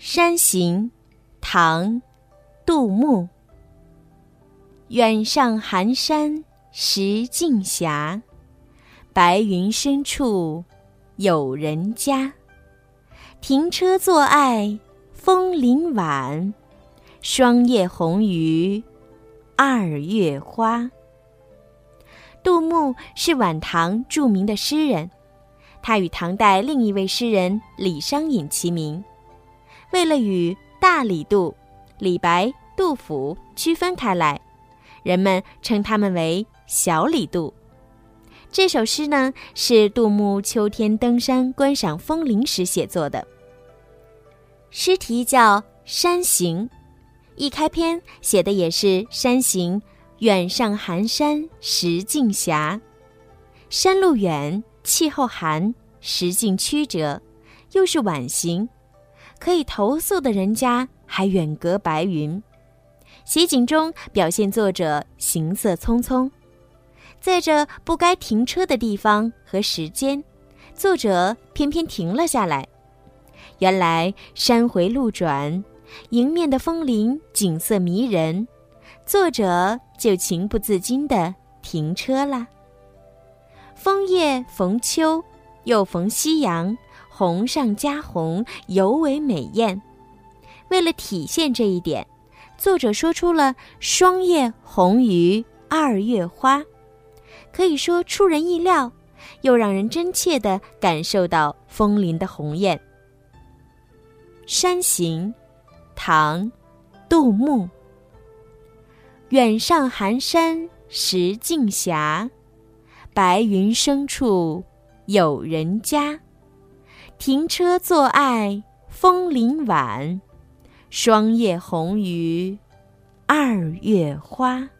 山行》唐·杜牧。远上寒山石径斜，白云深处有人家。停车坐爱枫林晚，霜叶红于二月花。杜牧是晚唐著名的诗人，他与唐代另一位诗人李商隐齐名。为了与大李杜、李白、杜甫区分开来，人们称他们为小李杜。这首诗呢，是杜牧秋天登山观赏枫林时写作的。诗题叫《山行》，一开篇写的也是山行，远上寒山石径斜，山路远，气候寒，石径曲折，又是晚行。可以投宿的人家还远隔白云，写景中表现作者行色匆匆，在这不该停车的地方和时间，作者偏偏停了下来。原来山回路转，迎面的枫林景色迷人，作者就情不自禁地停车了。枫叶逢秋，又逢夕阳。红上加红，尤为美艳。为了体现这一点，作者说出了“霜叶红于二月花”，可以说出人意料，又让人真切地感受到枫林的红艳。《山行》，唐·杜牧。远上寒山石径斜，白云深处有人家。停车坐爱枫林晚，霜叶红于二月花。